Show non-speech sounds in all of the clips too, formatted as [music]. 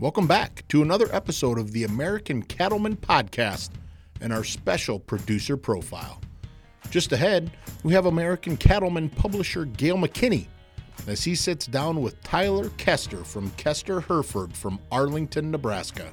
Welcome back to another episode of the American Cattlemen Podcast and our special producer profile. Just ahead, we have American Cattlemen publisher Gale McKinney as he sits down with Tyler Kester from Kester Hereford from Arlington, Nebraska.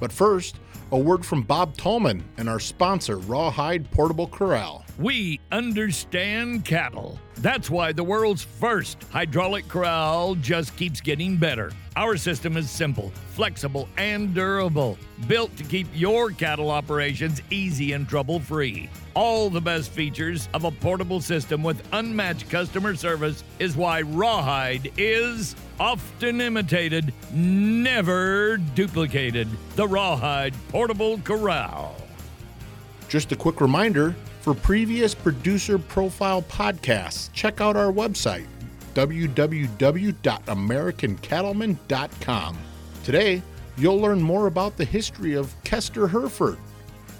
But first, a word from Bob Tallman and our sponsor, Rawhide Portable Corral. We understand cattle. That's why the world's first hydraulic corral just keeps getting better. Our system is simple, flexible, and durable, built to keep your cattle operations easy and trouble free. All the best features of a portable system with unmatched customer service is why Rawhide is often imitated, never duplicated. The Rawhide Portable Corral. Just a quick reminder for previous producer profile podcasts, check out our website, www.americancattlemen.com. Today, you'll learn more about the history of Kester Hereford,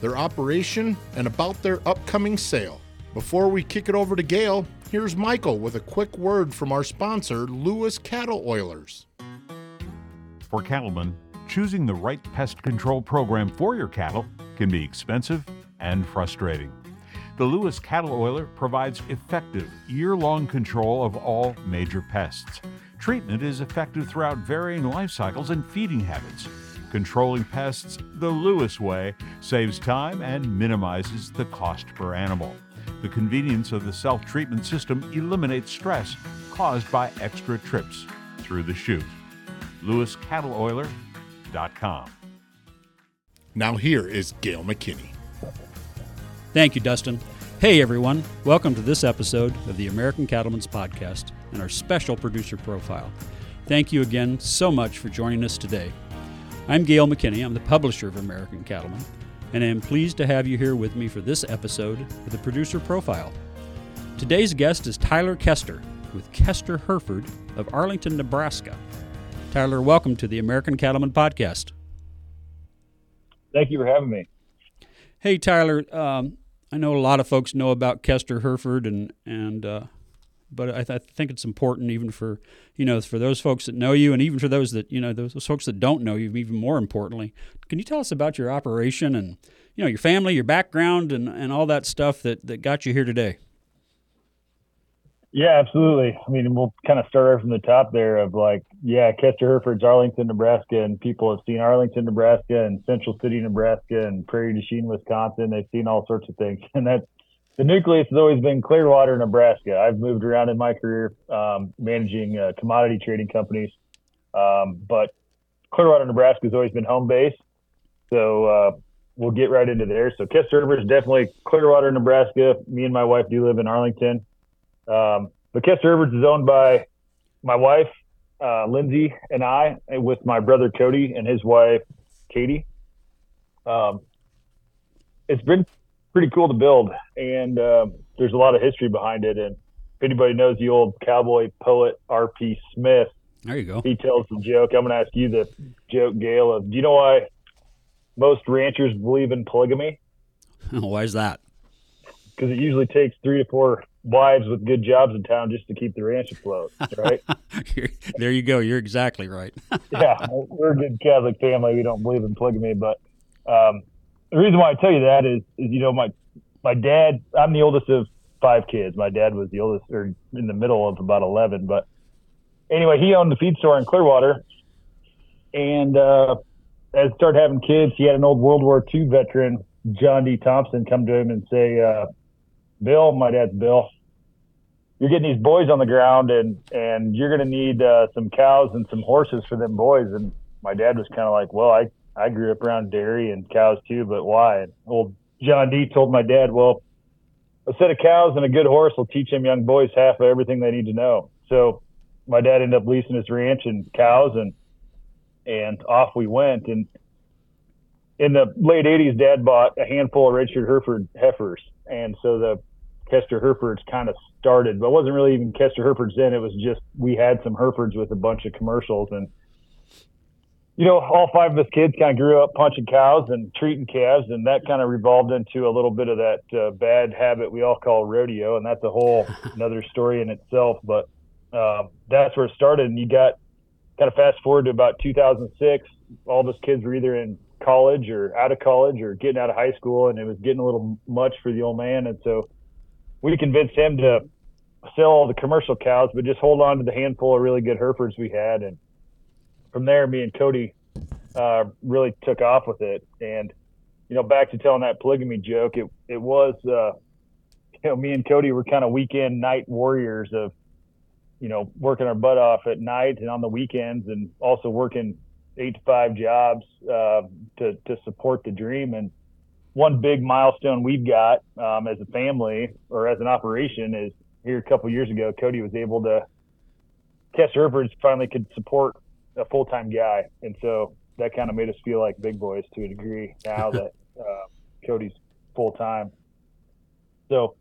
their operation, and about their upcoming sale. Before we kick it over to Gale, here's Michael with a quick word from our sponsor, Lewis Cattle Oilers. For cattlemen, choosing the right pest control program for your cattle can be expensive and frustrating. The Lewis Cattle Oiler provides effective year long control of all major pests. Treatment is effective throughout varying life cycles and feeding habits. Controlling pests the Lewis way saves time and minimizes the cost per animal. The convenience of the self treatment system eliminates stress caused by extra trips through the chute. LewisCattleOiler.com. Now, here is Gale McKinney. Thank you, Dustin. Hey, everyone. Welcome to this episode of the American Cattlemen's Podcast and our special producer profile. Thank you again so much for joining us today. I'm Gale McKinney. I'm the publisher of American Cattlemen, and I am pleased to have you here with me for this episode of the producer profile. Today's guest is Tyler Kester with Kester Hereford of Arlington, Nebraska. Tyler, welcome to the American Cattlemen Podcast. Thank you for having me. Hey, Tyler. Um, I know a lot of folks know about Kester Hereford, and and uh, but I, th- I, think it's important even for you know for those folks that know you, and even for those that you know those, those, folks that don't know you. Even more importantly, can you tell us about your operation and you know your family, your background, and and all that stuff that that got you here today? Yeah, absolutely. I mean, we'll kind of start right from the top there of like, yeah, Kester Hereford's Arlington, Nebraska, and people have seen Arlington, Nebraska, and Central City, Nebraska, and Prairie du Chien, Wisconsin. They've seen all sorts of things, [laughs] and that's the nucleus has always been Clearwater, Nebraska. I've moved around in my career um, managing uh, commodity trading companies, um, but Clearwater, Nebraska has always been home base. So uh, we'll get right into there. So Kester is definitely Clearwater, Nebraska. Me and my wife do live in Arlington. Um, but Kester is owned by my wife, uh, Lindsay, and I, with my brother Cody and his wife, Katie. Um, it's been pretty cool to build, and uh, there's a lot of history behind it. And if anybody knows the old cowboy poet R.P. Smith, there you go. He tells the joke. I'm going to ask you the joke, Gale. Of do you know why most ranchers believe in polygamy? [laughs] why is that? Because it usually takes three to four wives with good jobs in town just to keep the ranch afloat, right? [laughs] there you go. You're exactly right. [laughs] yeah, we're a good Catholic family. We don't believe in polygamy, but um, the reason why I tell you that is, is you know, my my dad. I'm the oldest of five kids. My dad was the oldest, or in the middle of about eleven. But anyway, he owned the feed store in Clearwater, and uh, as started having kids, he had an old World War II veteran, John D. Thompson, come to him and say. Uh, Bill, my dad's Bill, you're getting these boys on the ground and and you're going to need uh, some cows and some horses for them boys. And my dad was kind of like well i i grew up around dairy and cows too but why? And old john d told my dad well a set of cows and a good horse will teach them young boys half of everything they need to know. So my dad ended up leasing his ranch and cows and and off we went. And in the late 80s dad bought a handful of richard hereford heifers and so the Kester Herefords kind of started, but it wasn't really even Kester Herefords then. It was just we had some Herefords with a bunch of commercials, and you know, all five of us kids kind of grew up punching cows and treating calves, and that kind of revolved into a little bit of that uh, bad habit we all call rodeo, and that's a whole [laughs] another story in itself. But uh, that's where it started, and you got kind of fast forward to about 2006, all of us kids were either in college or out of college or getting out of high school, and it was getting a little much for the old man. And so we convinced him to sell all the commercial cows, but just hold on to the handful of really good Herefords we had. And from there, me and Cody uh, really took off with it. And you know, back to telling that polygamy joke, it it was uh, [laughs] you know me and Cody were kind of weekend night warriors of you know working our butt off at night and on the weekends, and also working eight to five jobs uh, to to support the dream. And one big milestone we've got um, as a family or as an operation is here a couple years ago, Cody was able to Kester Herefords finally could support a full time guy, and so that kind of made us feel like big boys to a degree now [laughs] that uh, Cody's full time. So,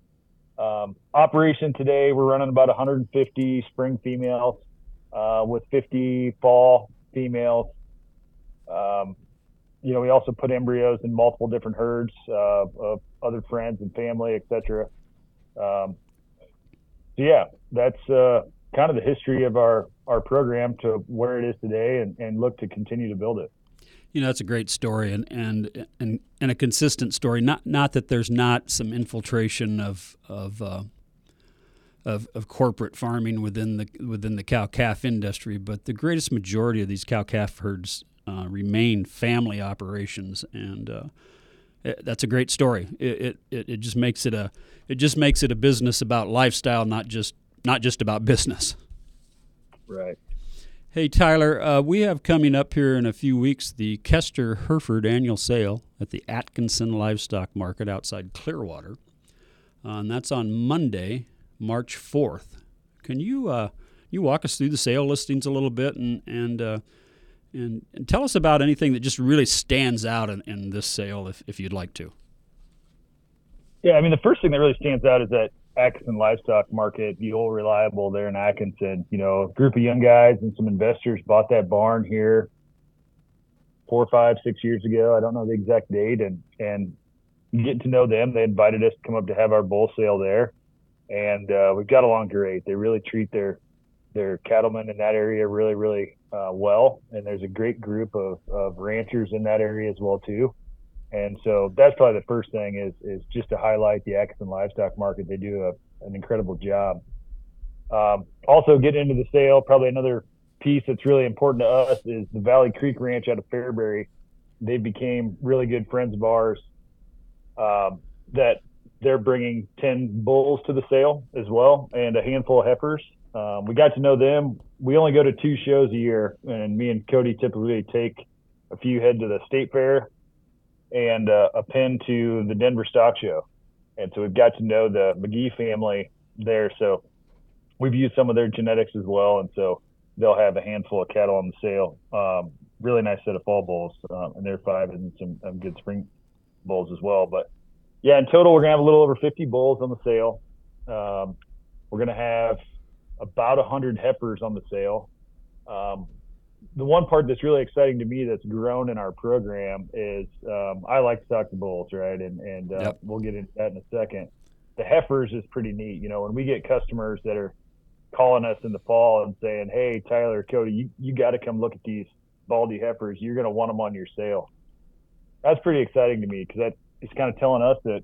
um, operation today, we're running about 150 spring females uh, with 50 fall females. Um, you know, we also put embryos in multiple different herds uh, of other friends and family, etc. Um, so yeah, that's uh, kind of the history of our our program to where it is today, and, and look to continue to build it. You know, that's a great story and, and and and a consistent story. Not not that there's not some infiltration of of uh, of, of corporate farming within the within the cow calf industry, but the greatest majority of these cow calf herds uh, remain family operations, and uh, it, that's a great story. It, it it just makes it a it just makes it a business about lifestyle, not just not just about [laughs] business. Right. Hey Tyler, uh, we have coming up here in a few weeks the Kester Hereford annual sale at the Atkinson Livestock Market outside Clearwater, uh, and that's on Monday, March fourth. Can you uh, you walk us through the sale listings a little bit and and uh, and, and, tell us about anything that just really stands out in, in this sale, if, if you'd like to. Yeah, I mean, the first thing that really stands out is that Atkinson livestock market, the old reliable there in Atkinson. You know, a group of young guys and some investors bought that barn here four, five, six years ago. I don't know the exact date, and and getting to know them, they invited us to come up to have our bull sale there, and uh, we've got along great. They really treat their their cattlemen in that area really, really uh, well, and there's a great group of, of ranchers in that area as well too. And so that's probably the first thing is is just to highlight the Atkinson livestock market. They do a, an incredible job. Um, also, get into the sale. Probably another piece that's really important to us is the Valley Creek Ranch out of Fairbury. They became really good friends of ours. Um, that they're bringing ten bulls to the sale as well, and a handful of heifers. Um, we got to know them. We only go to two shows a year, and me and Cody typically take a few head to the state fair and uh, a pin to the Denver Stock Show. And so we've got to know the McGee family there. So we've used some of their genetics as well. And so they'll have a handful of cattle on the sale. Um, really nice set of fall bulls, um, and they're five and some um, good spring bulls as well. But yeah, in total, we're going to have a little over 50 bulls on the sale. Um, we're going to have about 100 heifers on the sale. Um, the one part that's really exciting to me that's grown in our program is um, I like to stock the bulls, right? And and uh, yep. we'll get into that in a second. The heifers is pretty neat. You know, when we get customers that are calling us in the fall and saying, "Hey, Tyler, Cody, you you got to come look at these baldy heifers. You're going to want them on your sale." That's pretty exciting to me because that is kind of telling us that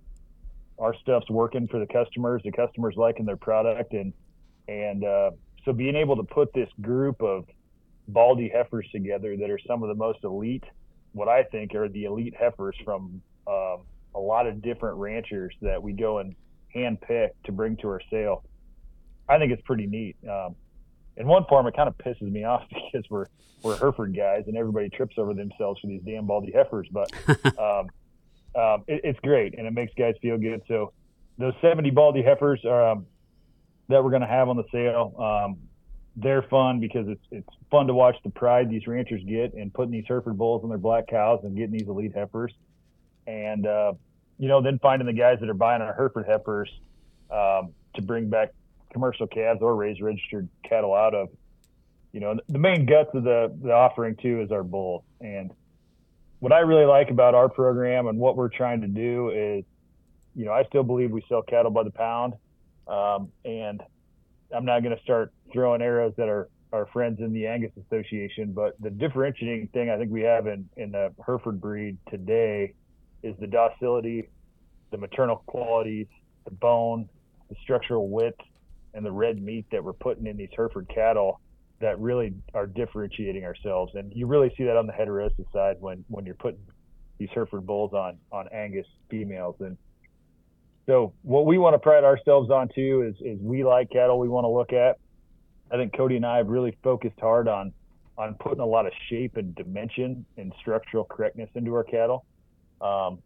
our stuff's working for the customers. The customers liking their product, and and uh, so being able to put this group of baldy heifers together that are some of the most elite, what I think are the elite heifers from um, a lot of different ranchers that we go and hand pick to bring to our sale. I think it's pretty neat. Um, in one form, it kind of pisses me [laughs] off because we're we're Hereford guys and everybody trips over themselves for these damn baldy heifers. But [laughs] um, um, it, it's great and it makes guys feel good. So those 70 baldy heifers are, um, that we're going to have on the sale. Um, they're fun because it's it's fun to watch the pride these ranchers get in putting these Hereford bulls on their black cows and getting these elite heifers, and uh, you know then finding the guys that are buying our Hereford heifers um, to bring back commercial calves or raise registered cattle out of. You know the main guts of the the offering too is our bulls, and what I really like about our program and what we're trying to do is, you know, I still believe we sell cattle by the pound, um, and I'm not going to start throwing arrows that are our friends in the Angus Association. But the differentiating thing I think we have in in the Hereford breed today is the docility, the maternal qualities, the bone, the structural width, and the red meat that we're putting in these Hereford cattle that really are differentiating ourselves. And you really see that on the heterosis side when when you're putting these Hereford bulls on on Angus females. And so what we want to pride ourselves on too is is we like cattle we want to look at. I think Cody and I have really focused hard on on putting a lot of shape and dimension and structural correctness into our cattle. Um,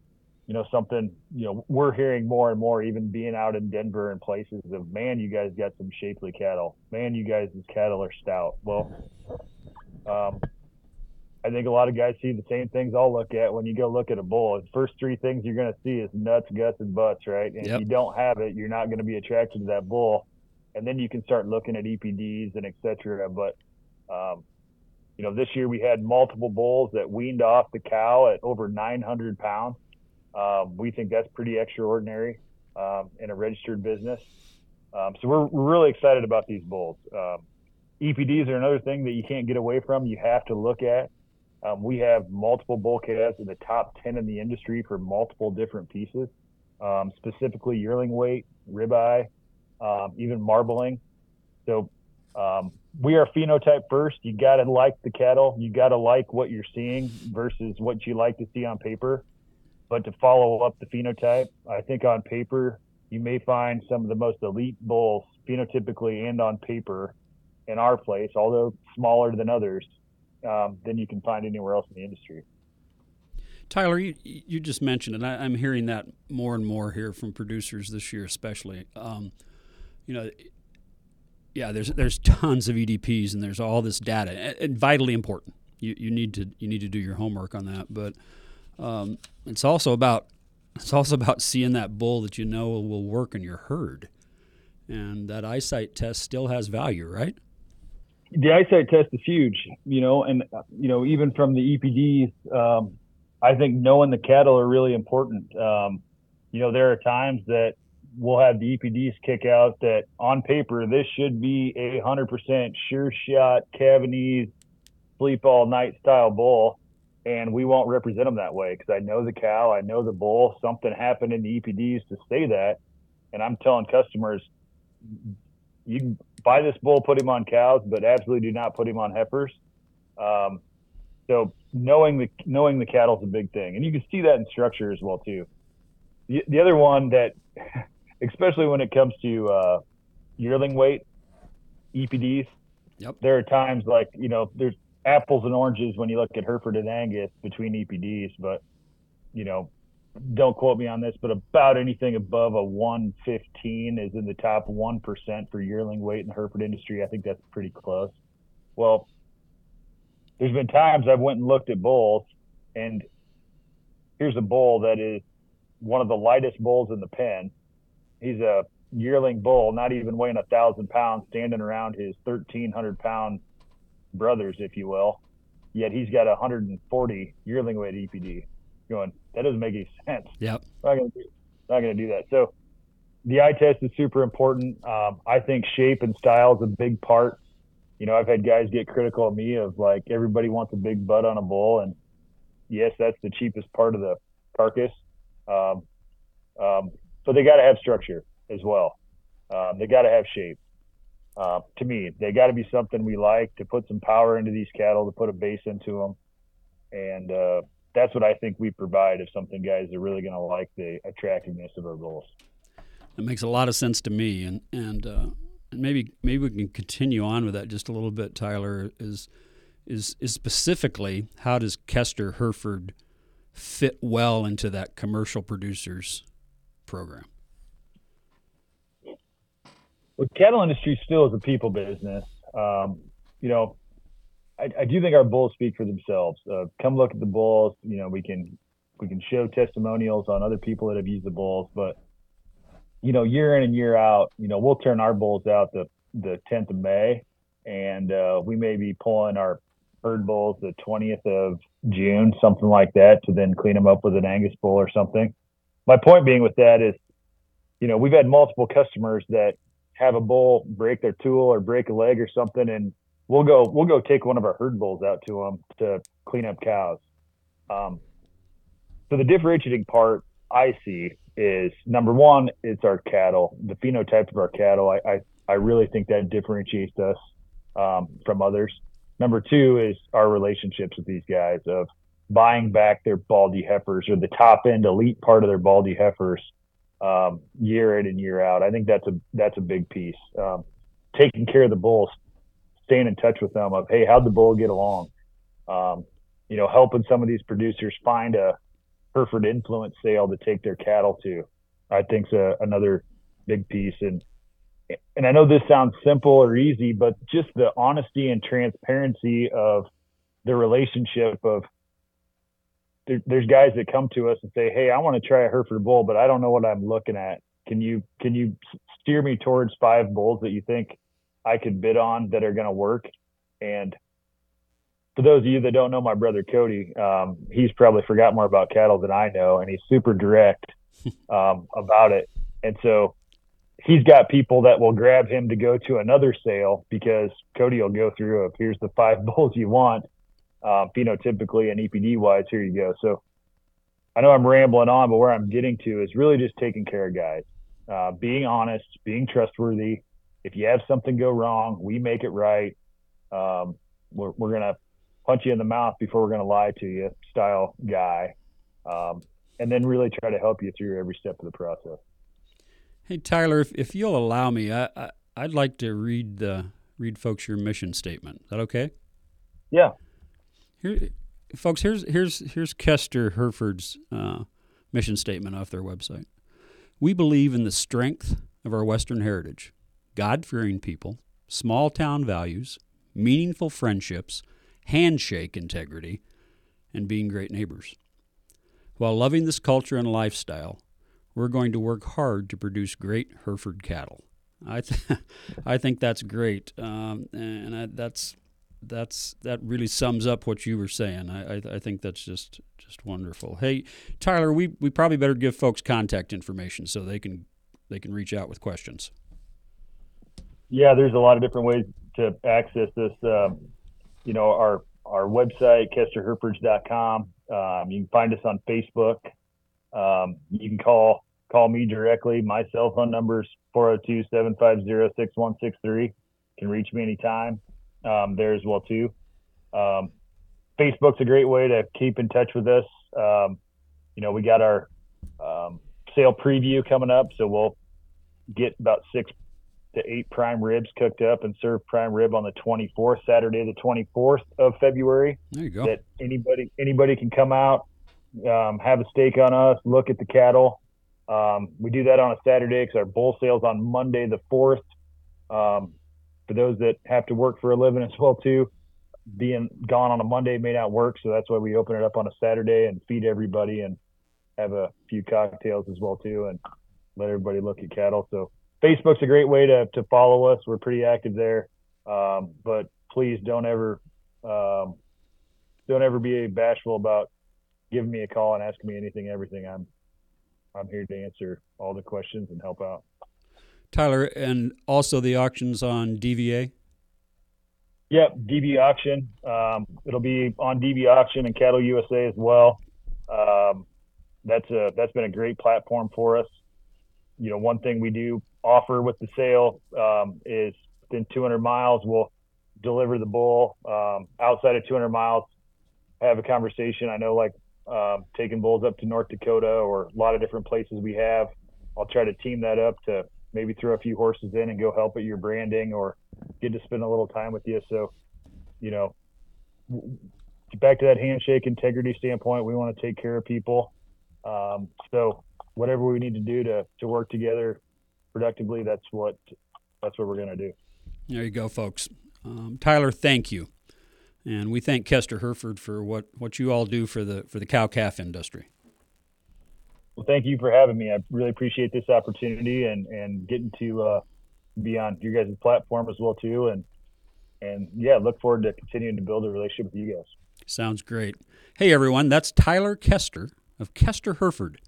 you know, something, you know, we're hearing more and more, even being out in Denver and places of, man, you guys got some shapely cattle. Man, you guys' cattle are stout. Well, um, I think a lot of guys see the same things I'll look at when you go look at a bull. The first three things you're going to see is nuts, guts, and butts, right? And Yep. if you don't have it, you're not going to be attracted to that bull. And then you can start looking at EPDs and et cetera. But, um, you know, this year we had multiple bulls that weaned off the cow at over 900 pounds. Um, we think that's pretty extraordinary um, in a registered business. Um, so we're, we're really excited about these bulls. Um, EPDs are another thing that you can't get away from. You have to look at. Um, we have multiple bull calves in the top 10 in the industry for multiple different pieces, um, specifically yearling weight, ribeye, um, even marbling. So um, we are phenotype first. You got to like the cattle. You got to like what you're seeing versus what you like to see on paper. But to follow up the phenotype, I think on paper, you may find some of the most elite bulls phenotypically and on paper in our place, although smaller than others, um, than you can find anywhere else in the industry. Tyler, you, you just mentioned, and I, I'm hearing that more and more here from producers this year, especially. Um, you know, yeah, there's there's tons of EDPs and there's all this data, and, and vitally important. You, you need to you need to do your homework on that, but um, it's also about it's also about seeing that bull that you know will work in your herd, and that eyesight test still has value, right? The eyesight test is huge, you know, and you know even from the EPDs, um, I think knowing the cattle are really important. Um, you know, there are times that we'll have the EPDs kick out that on paper this should be a hundred percent sure shot calving ease sleep all night style bull, and we won't represent them that way because I know the cow, I know the bull. Something happened in the EPDs to say that, and I'm telling customers, you buy this bull, put him on cows, but absolutely do not put him on heifers. Um, so knowing the knowing the cattle's a big thing, and you can see that in structure as well too. The, the other one that, [laughs] especially when it comes to uh, yearling weight, EPDs, Yep. there are times like you know there's apples and oranges when you look at Hereford and Angus between EPDs, but you know don't quote me on this, but about anything above a 115 is in the top 1% for yearling weight in the Hereford industry. I think that's pretty close. Well, there's been times I've went and looked at bulls, and here's a bull that is one of the lightest bulls in the pen. He's a yearling bull, not even weighing a thousand pounds, standing around his 1,300 pound brothers, if you will. Yet he's got 140 yearling weight EPD. Going, that doesn't make any sense. Yep. Not gonna do, not gonna do that. So the eye test is super important. Um, I think shape and style is a big part. You know, I've had guys get critical of me of like everybody wants a big butt on a bull, and yes, that's the cheapest part of the carcass. Um, um, but they got to have structure as well. Um, they got to have shape. Uh, to me, they got to be something we like to put some power into these cattle, to put a base into them, and uh, that's what I think we provide. If something guys are really going to like the attractiveness of our bulls. It makes a lot of sense to me, and and uh, and maybe maybe we can continue on with that just a little bit. Tyler is is is specifically how does Kester Hereford fit well into that commercial producers program? Well, cattle industry still is a people business. Um, you know, I, I, do think our bulls speak for themselves. Uh, come look at the bulls. You know, we can we can show testimonials on other people that have used the bulls, but you know, year in and year out, you know, we'll turn our bulls out the the 10th of May, and uh, we may be pulling our herd bulls the 20th of June, something like that, to then clean them up with an Angus bull or something. My point being with that is, you know, we've had multiple customers that have a bull break their tool or break a leg or something, and we'll go we'll go take one of our herd bulls out to them to clean up cows. Um, so the differentiating part I see is number one, it's our cattle, the phenotype of our cattle. I I, I really think that differentiates us um, from others. Number two is our relationships with these guys of buying back their baldy heifers or the top end elite part of their baldy heifers um, year in and year out. I think that's a that's a big piece. Um, taking care of the bulls, staying in touch with them of hey, how'd the bull get along? Um, you know, helping some of these producers find a Hereford influence sale to take their cattle to. I think's a, another big piece and and I know this sounds simple or easy, but just the honesty and transparency of the relationship of there, there's guys that come to us and say, "Hey, I want to try a Hereford bull, but I don't know what I'm looking at. Can you can you steer me towards five bulls that you think I could bid on that are going to work?" And for those of you that don't know my brother Cody, um, he's probably forgot more about cattle than I know, and he's super direct [laughs] um, about it. And so he's got people that will grab him to go to another sale because Cody will go through of here's the five [laughs] bulls you want, um, phenotypically and EPD wise. Here you go. So I know I'm rambling on, but where I'm getting to is really just taking care of guys, uh, being honest, being trustworthy. If you have something go wrong, we make it right. Um, we're, we're gonna punch you in the mouth before we're gonna lie to you, style guy, um, and then really try to help you through every step of the process. Hey Tyler, if, if you'll allow me, I, I would like to read the read folks your mission statement. Is that okay? Yeah. Here, folks, here's here's here's Kester Hereford's uh, mission statement off their website. We believe in the strength of our Western heritage, God fearing people, small town values, meaningful friendships, handshake integrity, and being great neighbors. While loving this culture and lifestyle, we're going to work hard to produce great Hereford cattle. I, th- [laughs] I think that's great, um, and I, that's that's that really sums up what you were saying. I, I, I, think that's just just wonderful. Hey, Tyler, we, we probably better give folks contact information so they can they can reach out with questions. Yeah, there's a lot of different ways to access this. Um, you know, our our website, KesterHerefords.com. Um, you can find us on Facebook. Um, you can call call me directly. My cell phone number is 402-750-6163. Can reach me anytime um, there as well too. Um, Facebook's a great way to keep in touch with us. Um, you know, we got our um, sale preview coming up, so we'll get about six to eight prime ribs cooked up and served prime rib on the 24th, Saturday the 24th of February. There you go. That anybody anybody can come out, um, have a steak on us, look at the cattle. Um, we do that on a Saturday because our bull sales on Monday the 4th. Um, for those that have to work for a living as well too, being gone on a Monday may not work, so that's why we open it up on a Saturday and feed everybody and have a few cocktails as well too, and let everybody look at cattle. So Facebook's a great way to to follow us. We're pretty active there, um, but please don't ever um, don't ever be bashful about giving me a call and asking me anything, everything. I'm I'm here to answer all the questions and help out. Tyler, and also the auctions on DVA. Yep, DV auction. Um, it'll be on DV auction and Cattle USA as well. Um, that's a that's been a great platform for us. You know, one thing we do offer with the sale um, is within 200 miles we'll deliver the bull. Um, outside of 200 miles, have a conversation. I know like um, taking bulls up to North Dakota or a lot of different places we have. I'll try to team that up to maybe throw a few horses in and go help at your branding or get to spend a little time with you. So, you know, back to that handshake integrity standpoint, we want to take care of people. Um, so whatever we need to do to, to work together productively, that's what, that's what we're going to do. There you go, folks. Um, Tyler, thank you. And we thank Kester Hereford for what, what you all do for the, for the cow calf industry. Well, thank you for having me. I really appreciate this opportunity and and getting to uh, be on your guys' platform as well too. And and yeah, look forward to continuing to build a relationship with you guys. Sounds great. Hey everyone, that's Tyler Kester of Kester Hereford.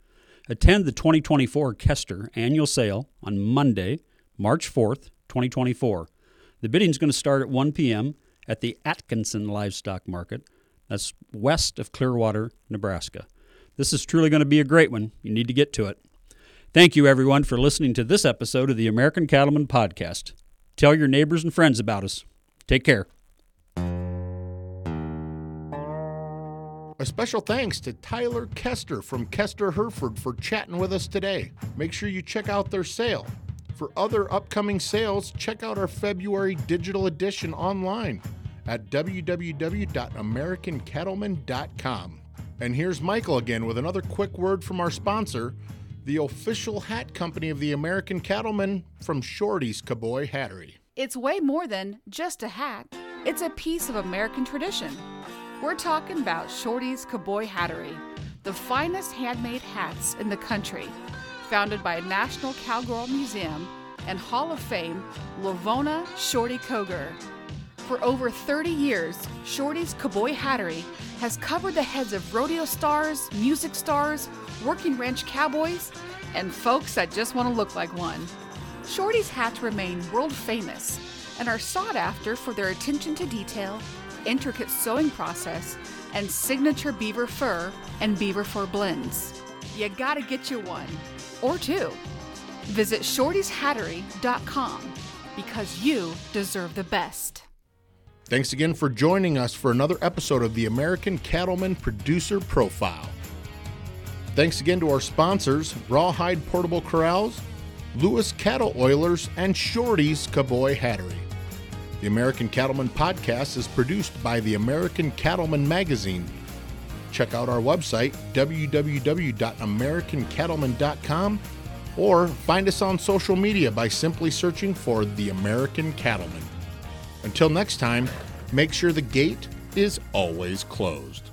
Attend the 2024 Kester annual sale on Monday, March 4th, 2024. The bidding is going to start at 1 p.m. at the Atkinson Livestock Market. That's west of Clearwater, Nebraska. This is truly going to be a great one. You need to get to it. Thank you, everyone, for listening to this episode of the American Cattlemen Podcast. Tell your neighbors and friends about us. Take care. A special thanks to Tyler Kester from Kester Hereford for chatting with us today. Make sure you check out their sale. For other upcoming sales, check out our February digital edition online at www.americancattlemen.com. And here's Michael again with another quick word from our sponsor, the official hat company of the American Cattlemen from Shorty's Cowboy Hattery. It's way more than just a hat, it's a piece of American tradition. We're talking about Shorty's Cowboy Hattery, the finest handmade hats in the country, founded by National Cowgirl Museum and Hall of Fame Lavona Shorty Koger. For over 30 years, Shorty's Cowboy Hattery has covered the heads of rodeo stars, music stars, working ranch cowboys, and folks that just want to look like one. Shorty's hats remain world famous and are sought after for their attention to detail, intricate sewing process, and signature beaver fur and beaver fur blends. You gotta get you one or two. Visit shortyshattery.com because you deserve the best. Thanks again for joining us for another episode of the American Cattlemen Producer Profile. Thanks again to our sponsors, Rawhide Portable Corrals, Lewis Cattle Oilers, and Shorty's Cowboy Hattery. The American Cattlemen Podcast is produced by the American Cattlemen Magazine. Check out our website, www.americancattlemen.com, or find us on social media by simply searching for The American Cattlemen. Until next time, make sure the gate is always closed.